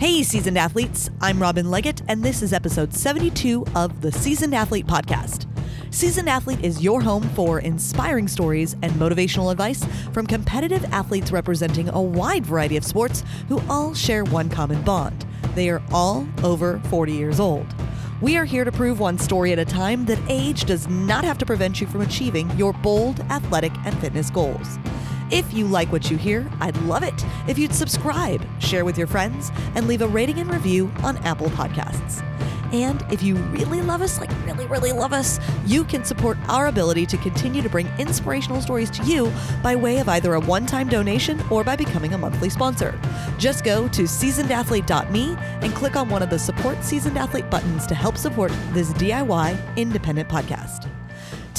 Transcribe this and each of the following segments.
Hey, seasoned athletes. I'm Robin Leggett, and this is episode 72 of the Seasoned Athlete Podcast. Seasoned Athlete is your home for inspiring stories and motivational advice from competitive athletes representing a wide variety of sports who all share one common bond. They are all over 40 years old. We are here to prove one story at a time that age does not have to prevent you from achieving your bold athletic and fitness goals. If you like what you hear, I'd love it if you'd subscribe, share with your friends, and leave a rating and review on Apple Podcasts. And if you really love us, like really, really love us, you can support our ability to continue to bring inspirational stories to you by way of either a one time donation or by becoming a monthly sponsor. Just go to seasonedathlete.me and click on one of the Support Seasoned Athlete buttons to help support this DIY independent podcast.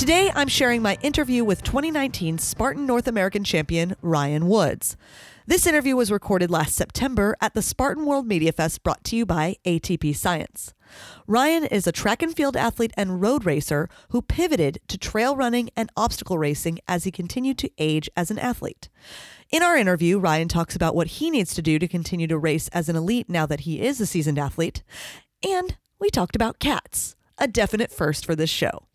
Today, I'm sharing my interview with 2019 Spartan North American champion Ryan Woods. This interview was recorded last September at the Spartan World Media Fest brought to you by ATP Science. Ryan is a track and field athlete and road racer who pivoted to trail running and obstacle racing as he continued to age as an athlete. In our interview, Ryan talks about what he needs to do to continue to race as an elite now that he is a seasoned athlete. And we talked about cats, a definite first for this show.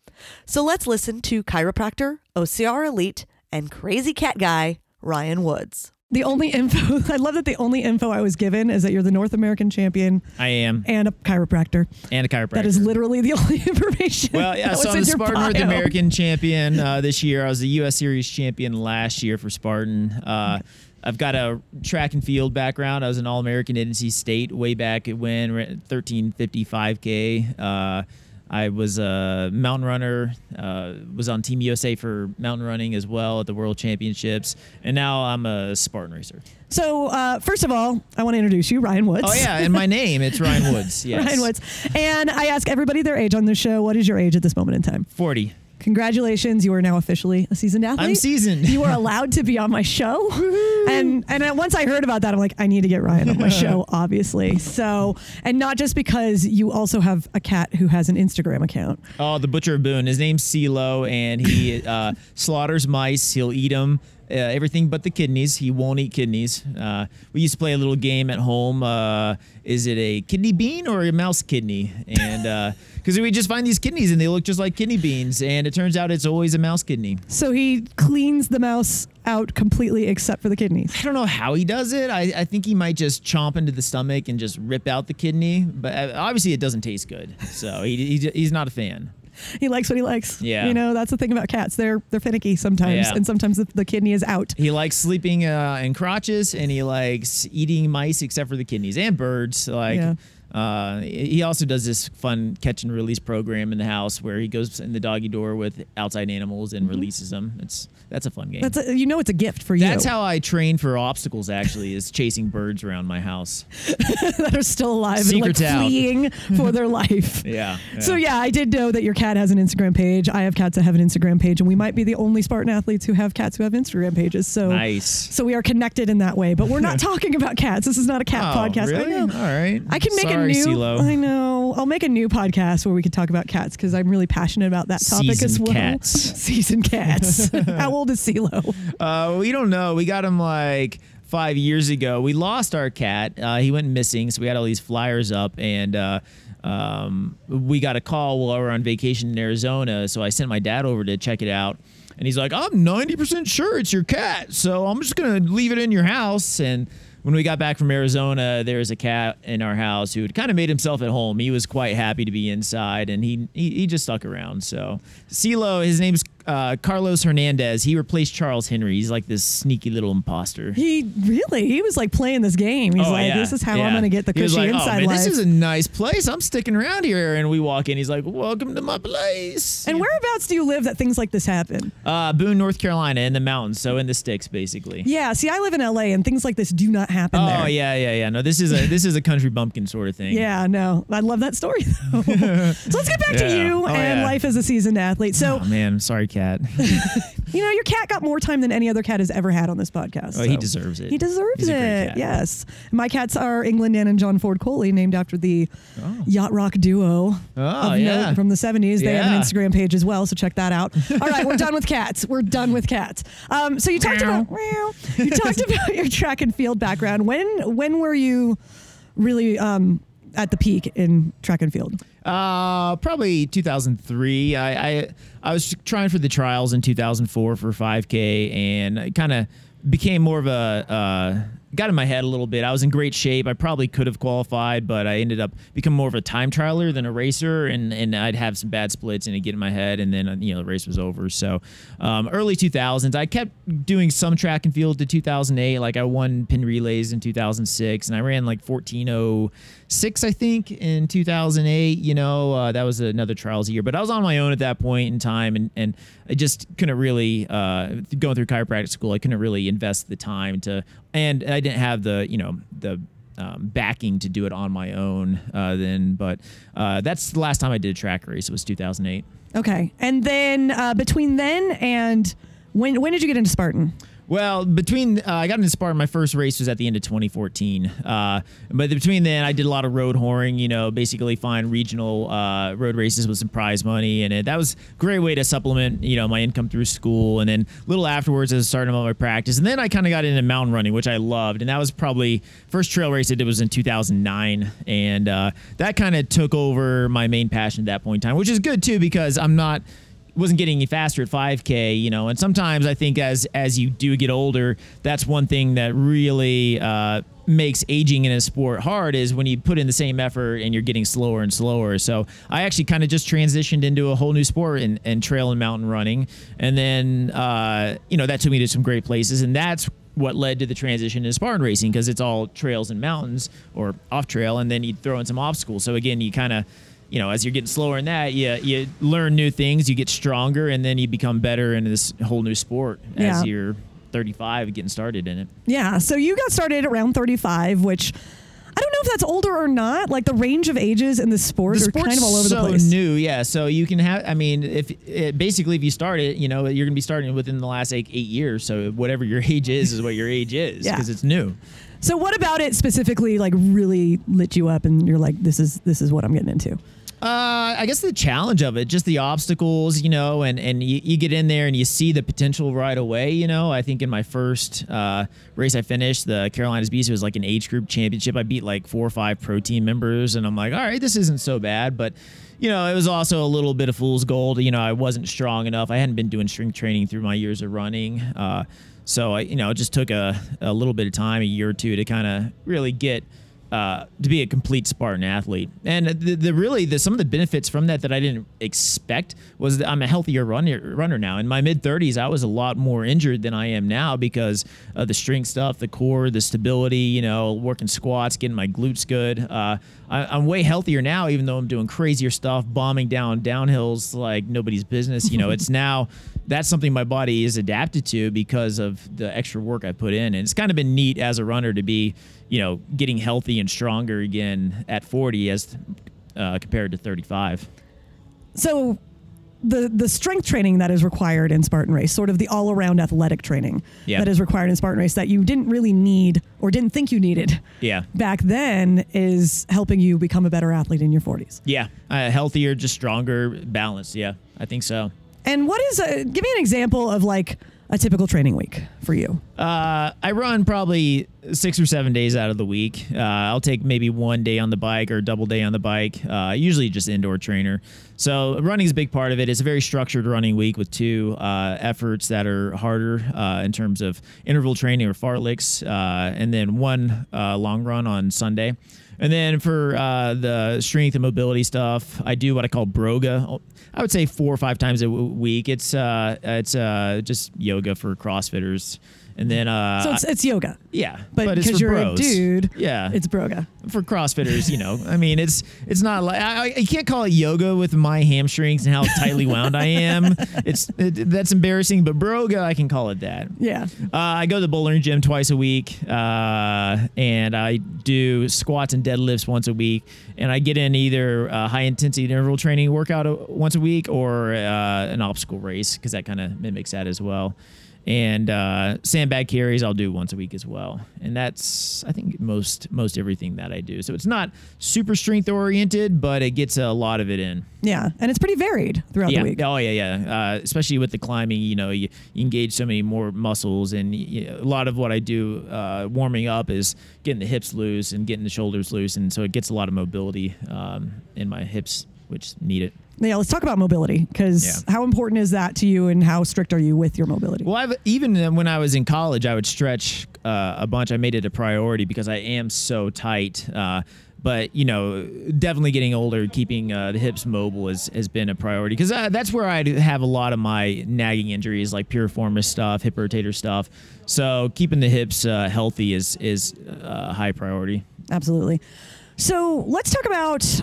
So let's listen to chiropractor, OCR elite, and crazy cat guy, Ryan Woods. The only info, I love that the only info I was given is that you're the North American champion I am. and a chiropractor. And a chiropractor. That is literally the only information. Well, yeah, that so was I'm the your Spartan North. American champion uh, this year. I was the U.S. Series champion last year for Spartan. Uh, I've got a track and field background. I was an All American at NC State way back when, 1355K. Uh, I was a mountain runner, uh, was on Team USA for mountain running as well at the World Championships, and now I'm a Spartan racer. So, uh, first of all, I want to introduce you, Ryan Woods. Oh yeah, and my name it's Ryan Woods. Yes, Ryan Woods. And I ask everybody their age on this show. What is your age at this moment in time? Forty. Congratulations, you are now officially a seasoned athlete. I'm seasoned. You are allowed to be on my show. and and once I heard about that, I'm like, I need to get Ryan on my show, obviously. So, and not just because you also have a cat who has an Instagram account. Oh, the butcher of Boone. His name's CeeLo, and he uh, slaughters mice. He'll eat them, uh, everything but the kidneys. He won't eat kidneys. Uh, we used to play a little game at home. Uh, is it a kidney bean or a mouse kidney? And because we just find these kidneys and they look just like kidney beans, and it turns out it's always a mouse kidney. So he cleans the mouse out completely except for the kidneys. I don't know how he does it. I, I think he might just chomp into the stomach and just rip out the kidney, but uh, obviously it doesn't taste good. So he, he, he's not a fan. He likes what he likes. Yeah. You know, that's the thing about cats. They're they're finicky sometimes, Yeah. and sometimes the, the kidney is out. He likes sleeping uh, in crotches, and he likes eating mice, except for the kidneys and birds. Like, Yeah. Uh, he also does this fun catch and release program in the house where he goes in the doggy door with outside animals and releases them. It's that's a fun game. Mm-hmm. That's a, you know it's a gift for you. That's how I train for obstacles. Actually, is chasing birds around my house. that are still alive and like out. fleeing for their life. Yeah. So yeah, I did know that your cat has an Instagram page. I have cats that have an Instagram page, and we might be the only Spartan athletes who have cats who have Instagram pages. So Nice. So we are connected in that way. But we're not talking about cats. This is not a cat Oh, podcast. Really? I know. All right. I can make Sorry, a new. CeeLo. I know. I'll make a new podcast where we can talk about cats because I'm really passionate about that topic as well. cats. Seasoned cats. How old is CeeLo? Uh, we don't know. We got him like five years ago. We lost our cat. Uh, he went missing, so we had all these flyers up, and uh, um, we got a call while we were on vacation in Arizona. So I sent my dad over to check it out, and he's like, "I'm 90% sure it's your cat, so I'm just gonna leave it in your house." And when we got back from Arizona, there was a cat in our house who had kind of made himself at home. He was quite happy to be inside, and he he, he just stuck around. So CeeLo, his name's uh, Carlos Hernandez. He replaced Charles Henry. He's like this sneaky little imposter. He really, he was like playing this game. He's Oh, like, yeah, this is how yeah. I'm going to get the cushy like, oh, man, life. This is a nice place. I'm sticking around here. And we walk in. He's like, welcome to my place. and whereabouts do you live that things like this happen? Uh, Boone, North Carolina, in the mountains. So in the sticks, basically. Yeah, see, I live in LA and things like this do not happen Oh there. yeah, yeah, yeah. No, this is a this is a country bumpkin sort of thing. Yeah, no, I love that story though. so let's get back to you Oh, and yeah. life as a seasoned athlete. So, Oh man, sorry, cat. you know, your cat got more time than any other cat has ever had on this podcast. Oh, he deserves it. He deserves He's it. Yes. My cats are England and John Ford Coley, named after the yacht rock duo Oh, of yeah. from the 70s. They have an Instagram page as well, so check that out. All right, we're done with cats. We're done with cats. Um, so you talked about you talked about your track and field background. When when were you really um, at the peak in track and field? Uh, probably 2003. I, I I was trying for the trials in 2004 for 5K, and kind of became more of a uh, got in my head a little bit. I was in great shape. I probably could have qualified, but I ended up becoming more of a time trialer than a racer, and and I'd have some bad splits and it'd get in my head, and then you know the race was over. So um, early 2000s, I kept doing some track and field to 2008. Like I won Penn Relays in 2006, and I ran like 1406, I think, in 2008. You know uh, that was another trials year, but I was on my own at that point in time, and and I just couldn't really uh, going through chiropractic school. I couldn't really invest the time to, and didn't have the you know the um, backing to do it on my own uh, then. But uh, that's the last time I did a track race. It was 2008. Okay, and then uh, between then and when when did you get into Spartan? Well, between uh, I got into Spartan, my first race was at the end of 2014. Uh, but between then, I did a lot of road whoring. You know, basically find regional uh, road races with some prize money, and it, that was a great way to supplement you know my income through school. And then a little afterwards, I all my practice, and then I kind of got into mountain running, which I loved, and that was probably first trail race I did was in 2009, and uh, that kind of took over my main passion at that point in time, which is good too because I'm not wasn't getting any faster at 5K, you know. And sometimes I think as as you do get older, that's one thing that really uh, makes aging in a sport hard is when you put in the same effort and you're getting slower and slower. So I actually kind of just transitioned into a whole new sport in, in trail and mountain running, and then uh, you know that took me to some great places, and that's what led to the transition to Spartan racing because it's all trails and mountains or off trail, and then you throw in some obstacles. So again, you kind of you know, as you're getting slower in that, you you learn new things, you get stronger, and then you become better in this whole new sport Yeah. as you're 35 getting started in it. Yeah, so you got started around 35, which I don't know if that's older or not. Like the range of ages in the sport The are kind of all over so the place. new, yeah. So you can have, I mean, if it, basically if you start it, you know, you're gonna be starting within the last like eight years. So whatever your age is, is what your age is Yeah. because it's new. So what about it specifically like really lit you up and you're like this is this is what I'm getting into. Uh, I guess the challenge of it, just the obstacles, you know, and and you, you get in there and you see the potential right away. You know, I think in my first uh, race I finished, the Carolinas Beast, it was like an age group championship. I beat like four or five pro team members, and I'm like, all right, this isn't so bad, but. You know, it was also a little bit of fool's gold. You know, I wasn't strong enough. I hadn't been doing strength training through my years of running. Uh, so I, you know, it just took a, a little bit of time, a year or two, to kind of really get uh, to be a complete Spartan athlete. And the, the really the some of the benefits from that that I didn't expect was that I'm a healthier runner runner now. In my mid 30s, I was a lot more injured than I am now because of the strength stuff, the core, the stability. You know, working squats, getting my glutes good. Uh, I, I'm way healthier now, even though I'm doing crazier stuff, bombing down downhills like nobody's business. You know, it's now that's something my body is adapted to because of the extra work I put in. And it's kind of been neat as a runner to be, you know, getting healthy and stronger again at 40 as uh, compared to 35. So the the strength training that is required in Spartan race, sort of the all around athletic training Yeah. that is required in Spartan race that you didn't really need or didn't think you needed Yeah. back then is helping you become a better athlete in your 40s. Yeah. Uh, healthier, just stronger, balanced. Yeah. I think so. And what is a, give me an example of like a typical training week for you? Uh, I run probably six or seven days out of the week. Uh, I'll take maybe one day on the bike or double day on the bike. Uh, usually just indoor trainer. So running is a big part of it. It's a very structured running week with two uh, efforts that are harder uh, in terms of interval training or fartleks, uh, and then one uh, long run on Sunday. And then for uh, the strength and mobility stuff, I do what I call broga. I would say four or five times a week. It's uh, it's uh, just yoga for CrossFitters, and then uh, So it's, it's yoga, yeah, but because you're bros. a dude, yeah, it's broga. For CrossFitters. You know, I mean, it's it's not like I, I can't call it yoga with my hamstrings and how tightly wound I am. It's it, that's embarrassing, but broga I can call it that. Yeah. Uh, I go to the bouldering gym twice a week, uh, and I do squats and deadlifts once a week. And I get in either uh, high intensity interval training workout uh, once a week or uh, an obstacle race because that kind of mimics that as well. And uh, sandbag carries I'll do once a week as well, and that's I think most most everything that I do. So it's not super strength oriented, but it gets a lot of it in. Yeah, and it's pretty varied throughout yeah. the week. Oh yeah, yeah. Uh, especially with the climbing, you know, you, you engage so many more muscles, and you a lot of what I do uh, warming up is getting the hips loose and getting the shoulders loose, and so it gets a lot of mobility um, in my hips, which need it. Yeah, let's talk about mobility because Yeah. how important is that to you, and how strict are you with your mobility? Well, I've even uh, when I was in college, I would stretch uh, a bunch. I made it a priority because I am so tight. Uh, but you know, definitely getting older, keeping uh, the hips mobile has, has been a priority because uh, that's where I have a lot of my nagging injuries, like piriformis stuff, hip rotator stuff. So keeping the hips uh, healthy is is a high priority. Absolutely. So let's talk about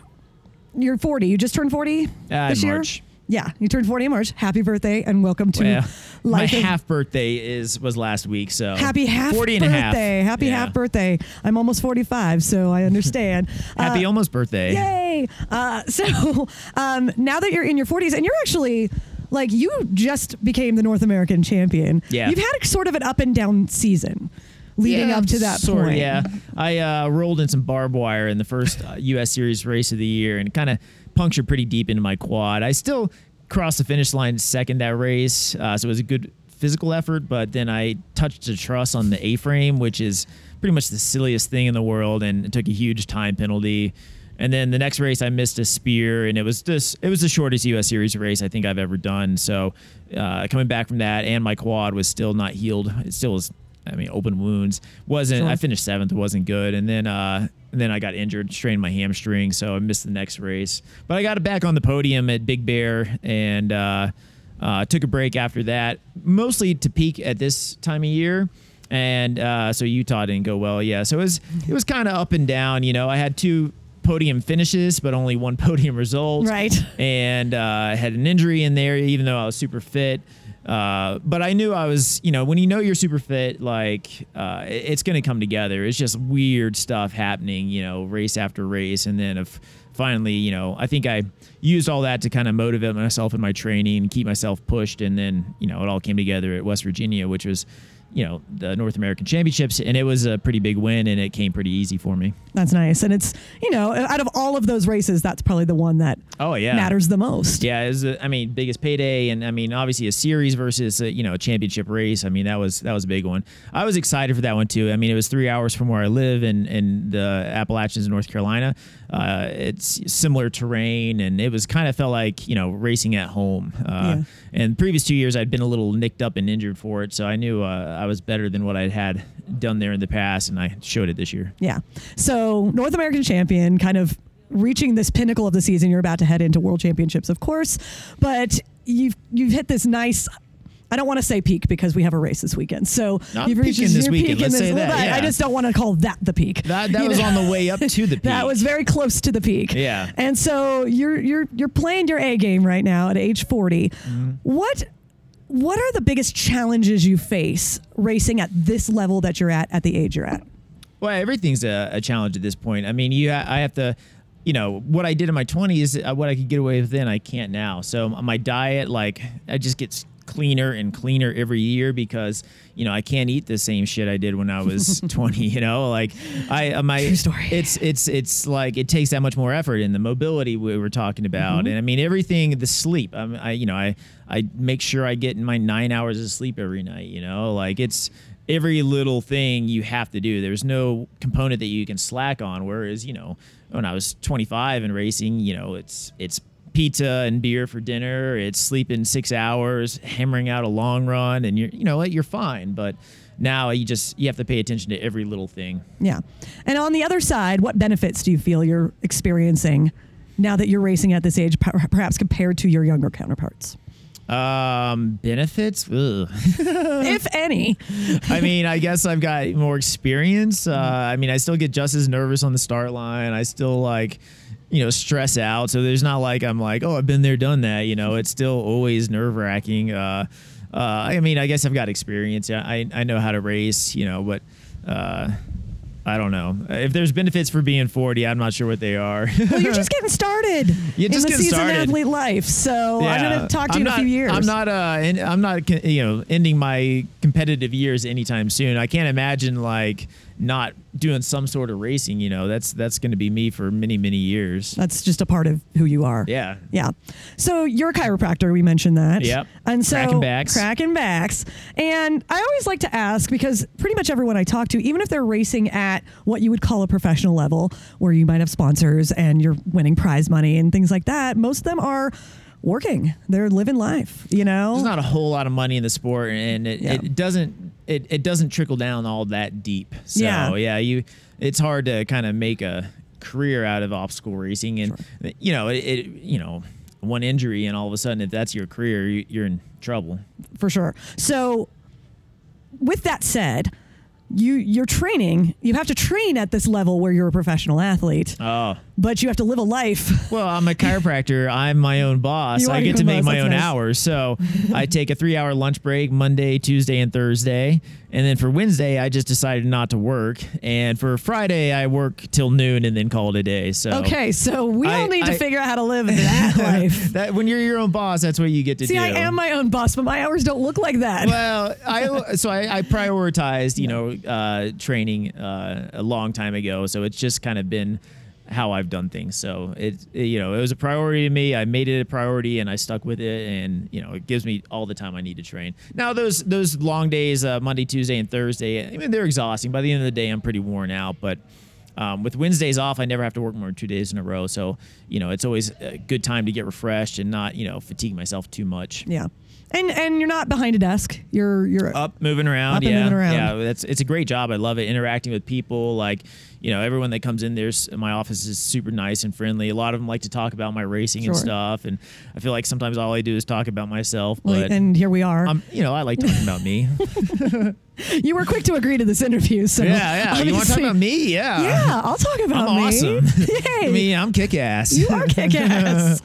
you're 40. You just turned 40 Uh, this year. March. Yeah, you turned 40 in March. Happy birthday and welcome to Well, my life. of- half birthday is was last week, so Happy half 40 and birthday. a half. Happy Yeah. half birthday. I'm almost 45, so I understand. Happy Uh, almost birthday. Yay! Uh, so um, now that you're in your 40s and you're actually like you just became the North American champion. Yeah. You've had a, sort of an up and down season leading Yeah, up to that sort point. Yeah, I uh, rolled in some barbed wire in the first uh, U.S. Series race of the year, and kind of punctured pretty deep into my quad. I still crossed the finish line second that race, uh, so it was a good physical effort. But then I touched a truss on the A-frame, which is pretty much the silliest thing in the world, and it took a huge time penalty. And then the next race, I missed a spear, and it was just it was the shortest U.S. Series race I think I've ever done. So uh, coming back from that, and my quad was still not healed. It still was, I mean, open wounds. wasn't Sure. I finished seventh. Wasn't good, and then uh, and then I got injured, strained my hamstring, so I missed the next race. But I got it back on the podium at Big Bear, and uh, uh, took a break after that, mostly to peak at this time of year. And uh, so Utah didn't go well. Yeah, so it was it was kind of up and down. You know, I had two podium finishes, but only one podium result. Right. And uh, I had an injury in there, even though I was super fit. Uh, but I knew I was, you know, when you know you're super fit, like uh, it's going to come together. It's just weird stuff happening, you know, race after race. And then if finally, you know, I think I used all that to kind of motivate myself in my training, keep myself pushed. And then, you know, it all came together at West Virginia, which was, you know, the North American Championships. And it was a pretty big win and it came pretty easy for me. That's nice. And it's, you know, out of all of those races, that's probably the one that Oh, yeah. matters the most. Yeah, it I mean, biggest payday, and I mean, obviously a series versus a, you know a championship race. I mean, that was that was a big one. I was excited for that one too. I mean, it was three hours from where I live in in the Appalachians in North Carolina. Uh, it's similar terrain, and it was kind of felt like you know racing at home. Uh, Yeah. And previous two years, I'd been a little nicked up and injured for it, so I knew uh, I was better than what I'd had done there in the past, and I showed it this year. Yeah. So North American champion, kind of reaching this pinnacle of the season. You're about to head into World Championships, of course, but you've you've hit this nice. I don't want to say peak because we have a race this weekend. So Not you've reached this weekend. peak in Let's say that, I- I just don't want to call that the peak. That that You was know? on the way up to the peak. That was very close to the peak. Yeah. And so you're you're you're playing your A game right now at age 40. Mm-hmm. What what are the biggest challenges you face racing at this level that you're at at the age you're at? Well, everything's a, a challenge at this point. I mean, you ha- I have to, you know, what I did in my 20s, uh, what I could get away with then, I can't now. So my diet, like, I just gets cleaner and cleaner every year because you know I can't eat the same shit I did when I was 20. You know, like I uh, my True story. it's it's it's like it takes that much more effort and the mobility we were talking about Mm-hmm. and I mean everything the sleep um, I you know I I make sure I get in my nine hours of sleep every night you know like it's every little thing you have to do there's no component that you can slack on whereas you know when I was 25 and racing you know it's it's pizza and beer for dinner it's sleeping six hours hammering out a long run and you're you know what you're fine but now you just you have to pay attention to every little thing Yeah. And on the other side, what benefits do you feel you're experiencing now that you're racing at this age, perhaps compared to your younger counterparts? Um, benefits? Ugh. if any. I mean, I guess I've got more experience. Uh, I mean, I still get just as nervous on the start line. I still like, you know, stress out. So there's not like I'm like, oh, I've been there, done that. You know, it's still always nerve wracking. Uh, uh, I mean, I guess I've got experience. I I know how to race. You know, but uh, I don't know. If there's benefits for being 40, I'm not sure what they are. Well, you're just getting started You're in the season started. athlete life. So I'm going to talk to you I'm in not, a few years. I'm not. Uh, in, I'm not. You know, ending my competitive years anytime soon. I can't imagine like not doing some sort of racing. You know, that's that's going to be me for many many years. That's just a part of who you are. Yeah. Yeah. So you're a chiropractor. We mentioned that. Yep. And so Cracking backs. cracking backs. And I always like to ask because pretty much everyone I talk to, even if they're racing at what you would call a professional level, where you might have sponsors and you're winning prize money and things like that, most of them are working. They're living life. You know. There's not a whole lot of money in the sport, and it, Yeah. it doesn't it, it doesn't trickle down all that deep. So Yeah. yeah, you it's hard to kind of make a career out of obstacle racing, and you know it, it you know one injury and all of a sudden if that's your career, you, you're in trouble. for sure. So, with that said, you you're training. You have to train at this level where you're a professional athlete, Oh. but you have to live a life. Well, I'm a chiropractor. I'm my own boss. I get to make boss. my That's own nice. hours. So I take a three hour lunch break Monday, Tuesday, and Thursday. And then for Wednesday, I just decided not to work. And for Friday, I work till noon and then call it a day. So Okay, so we all I- need to figure out how to live that life. that when you're your own boss, that's what you get to See, do. I am my own boss, but my hours don't look like that. well, I so I, I prioritized, you know, uh, training uh, a long time ago. So it's just kind of been how I've done things. So it, it, you know, it was a priority to me. I made it a priority, and I stuck with it. And you know, it gives me all the time I need to train. Now those those long days, uh, Monday, Tuesday, and Thursday. I mean, they're exhausting. By the end of the day, I'm pretty worn out, but. Um, with Wednesdays off, I never have to work more than two days in a row. So, you know, it's always a good time to get refreshed and not, you know, fatigue myself too much. yeah, and and you're not behind a desk. You're you're up moving around Up yeah moving around. yeah that's it's a great job i love it interacting with people like you know everyone that comes in there's my office is super nice and friendly a lot of them like to talk about my racing and stuff and i feel like sometimes all i do is talk about myself Well, but and here we are. i'm you know i like talking about me you were quick to agree to this interview, so yeah yeah you want to talk about me yeah Yeah, I'll talk about i'm me. awesome Yay. me i'm kick-ass You are kick ass.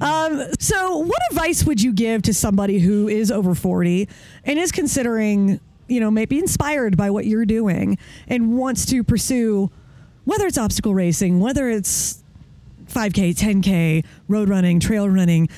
um, so, what advice would you give to somebody who is over 40 and is considering, you know, maybe inspired by what you're doing and wants to pursue, whether it's obstacle racing, whether it's 5K, 10K, road running, trail running,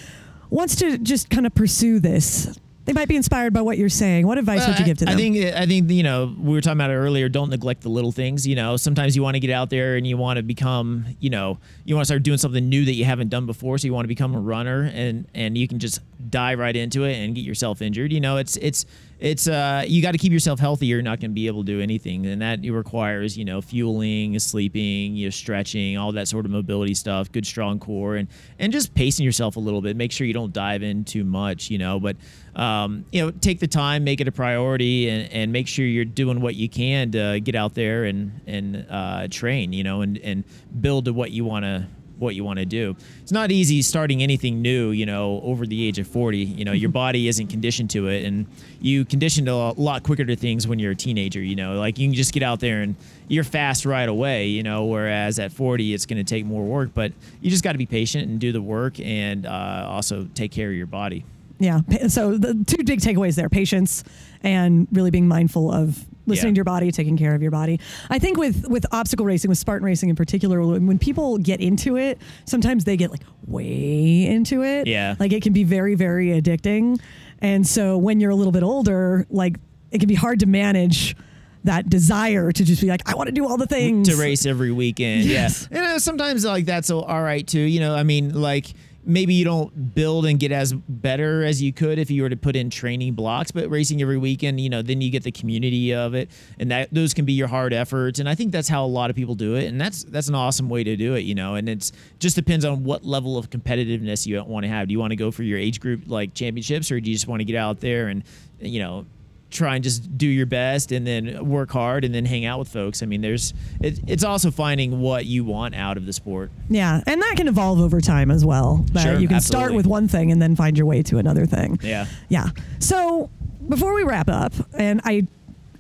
wants to just kind of pursue this? They might be inspired by what you're saying. What advice would you give to them? I think I think you know we were talking about it earlier. Don't neglect the little things. You know, sometimes you want to get out there and you want to become. You know, you want to start doing something new that you haven't done before. So you want to become a runner, and and you can just dive right into it and get yourself injured. You know, it's it's it's uh you got to keep yourself healthy. You're not going to be able to do anything, and that requires you know fueling, sleeping, you know, stretching, all that sort of mobility stuff. Good strong core, and and just pacing yourself a little bit. Make sure you don't dive in too much. You know, but um, you know, take the time, make it a priority, and, and make sure you're doing what you can to get out there and and uh, train. You know, and and build to what you want to what you want to do. It's not easy starting anything new. You know, over the age of forty. You know, your body isn't conditioned to it, and you conditioned a lot quicker to things when you're a teenager. You know, like you can just get out there and you're fast right away. You know, whereas at forty, it's going to take more work. But you just got to be patient and do the work, and uh, also take care of your body. Yeah. So the two big takeaways there: patience and really being mindful of listening Yeah. to your body, taking care of your body. I think with with obstacle racing, with Spartan racing in particular, when when people get into it, sometimes they get like way into it. Yeah. Like it can be very very addicting, and so when you're a little bit older, like it can be hard to manage that desire to just be like, I want to do all the things to race every weekend. Yes. Yeah. Uh, you know, sometimes like that's all all right too. You know, I mean, like maybe you don't build and get as better as you could if you were to put in training blocks, but racing every weekend, you know, then you get the community of it, and that those can be your hard efforts. And I think that's how a lot of people do it, and that's that's an awesome way to do it. You know, and it's just depends on what level of competitiveness you want to have. Do you want to go for your age group like championships, or do you just want to get out there and you know try and just do your best and then work hard and then hang out with folks. I mean, there's it, it's also finding what you want out of the sport. Yeah, and that can evolve over time as well. That Sure, you can start with one thing and then find your way to another thing. Yeah. Yeah. So before we wrap up, and I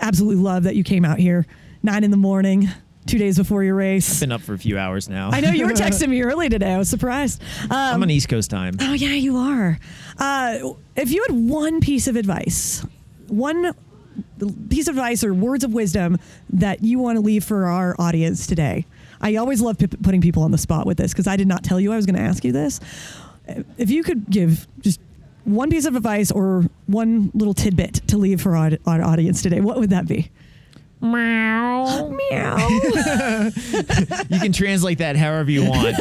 absolutely love that you came out here nine in the morning, two days before your race. Been up for a few hours now. I know you were texting me early today. I was surprised. Um, I'm on East Coast time. Oh yeah, you are. Uh, if you had one piece of advice, one piece of advice or words of wisdom that you want to leave for our audience today? I always love p- putting people on the spot with this because I did not tell you I was going to ask you this. If you could give just one piece of advice or one little tidbit to leave for our, our audience today, what would that be? Meow. Meow. you can translate that however you want.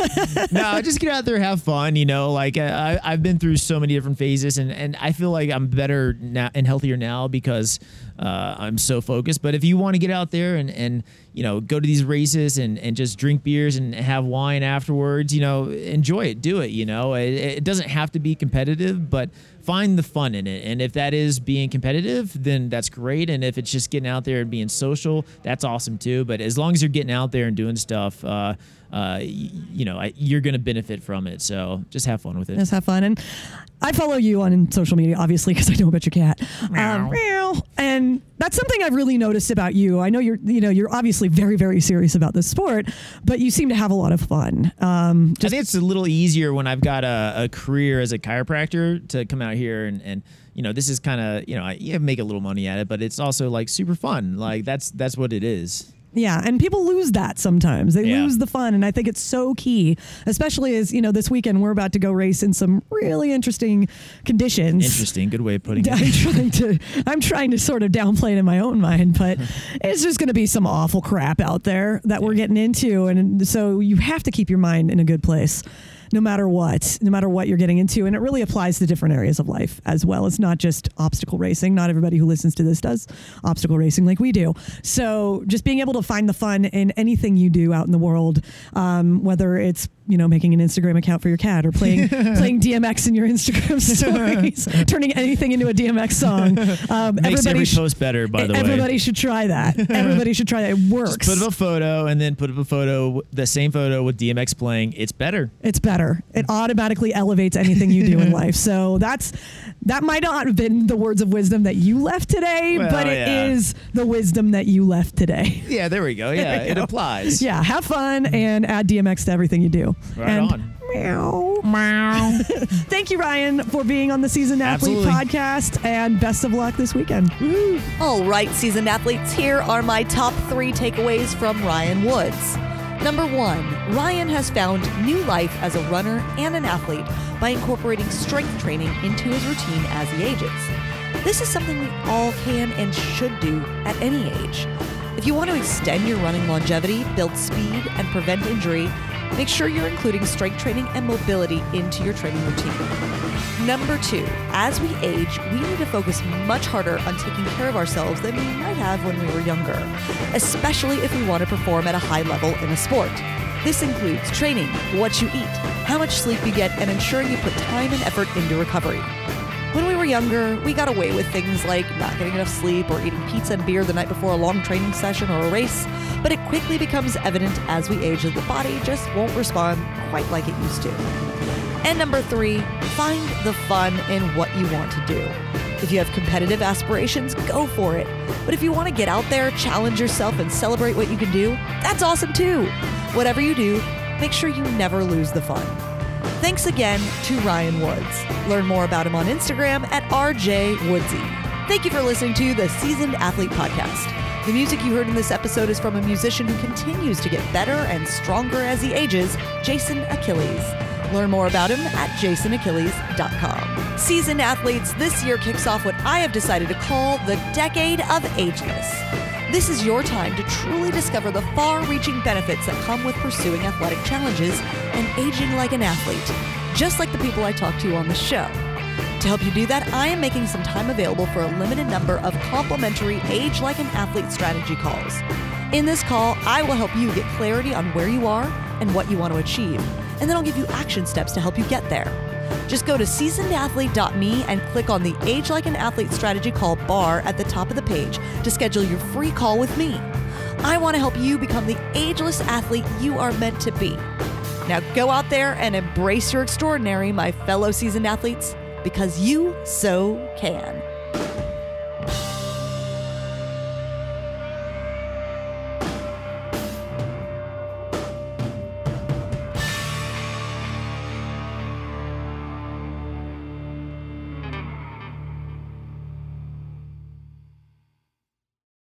no, just get out there, have fun. You know, like I, I've been through so many different phases, and and I feel like I'm better now and healthier now because uh, I'm so focused. But if you want to get out there and and you know go to these races and and just drink beers and have wine afterwards, you know, enjoy it, do it. You know, it, it doesn't have to be competitive, but find the fun in it. And if that is being competitive, then that's great. And if it's just getting out there and being social, that's awesome too. But as long as you're getting out there and doing stuff, uh, uh, you know, you're going to benefit from it. So just have fun with it. Just have fun. And I follow you on social media, obviously, because I know about your cat. Um, meow. And that's something I've really noticed about you. I know you're, you know, you're obviously very, very serious about this sport, but you seem to have a lot of fun. Um, I think it's a little easier when I've got a, a career as a chiropractor to come out here and, and you know, this is kind of, you know, I you make a little money at it, but it's also like super fun. Like that's that's what it is. Yeah, and people lose that sometimes. They Yeah. lose the fun, and I think it's so key, especially as you know this weekend we're about to go race in some really interesting conditions. Interesting, good way of putting I'm it. trying to I'm trying to sort of downplay it in my own mind, but it's just going to be some awful crap out there that we're getting into, and so you have to keep your mind in a good place. No matter what, no matter what you're getting into. And it really applies to different areas of life as well. It's not just obstacle racing. Not everybody who listens to this does obstacle racing like we do. So just being able to find the fun in anything you do out in the world, um, whether it's you know making an Instagram account for your cat or playing playing DMX in your Instagram stories, turning anything into a DMX song. Um, Makes everybody every sh- post better, by the way. everybody should try that. Everybody should try that. It works. Just put up a photo and then put up a photo, the same photo with DMX playing. It's better. it's better. It automatically elevates anything you do in life. So that's that might not have been the words of wisdom that you left today, Well, but it is yeah. the wisdom that you left today. Yeah, there we go. Yeah, we it go. applies. Yeah, have fun and add DMX to everything you do. Right and on. Meow. Meow. Thank you, Ryan, for being on the Seasoned Athlete Absolutely. podcast, and best of luck this weekend. All right, seasoned athletes, here are my top three takeaways from Ryan Woods. Number one, Ryan has found new life as a runner and an athlete by incorporating strength training into his routine as he ages. This is something we all can and should do at any age. If you want to extend your running longevity, build speed, and prevent injury, make sure you're including strength training and mobility into your training routine. Number two, as we age, we need to focus much harder on taking care of ourselves than we might have when we were younger, especially if we want to perform at a high level in a sport. This includes training, what you eat, how much sleep you get, and ensuring you put time and effort into recovery. Were younger, we got away with things like not getting enough sleep or eating pizza and beer the night before a long training session or a race, but it quickly becomes evident as we age that the body just won't respond quite like it used to. And number three, find the fun in what you want to do. If you have competitive aspirations, go for it. But if you want to get out there, challenge yourself, and celebrate what you can do, that's awesome too. Whatever you do, make sure you never lose the fun. Thanks again to Ryan Woods. Learn more about him on Instagram at RJWoodsy. Thank you for listening to the Seasoned Athlete Podcast. The music you heard in this episode is from a musician who continues to get better and stronger as he ages, Jason Achilles. Learn more about him at jasonachilles.com. Seasoned athletes, this year kicks off what I have decided to call the Decade of Ageless. This is your time to truly discover the far reaching benefits that come with pursuing athletic challenges and aging like an athlete, just like the people I talk to on the show. To help you do that, I am making some time available for a limited number of complimentary Age Like an Athlete strategy calls. In this call, I will help you get clarity on where you are and what you want to achieve, and then I'll give you action steps to help you get there. Just go to seasonedathlete.me and click on the Age Like an Athlete strategy call bar at the top of the page to schedule your free call with me. I want to help you become the ageless athlete you are meant to be. Now go out there and embrace your extraordinary, my fellow seasoned athletes, because you so can.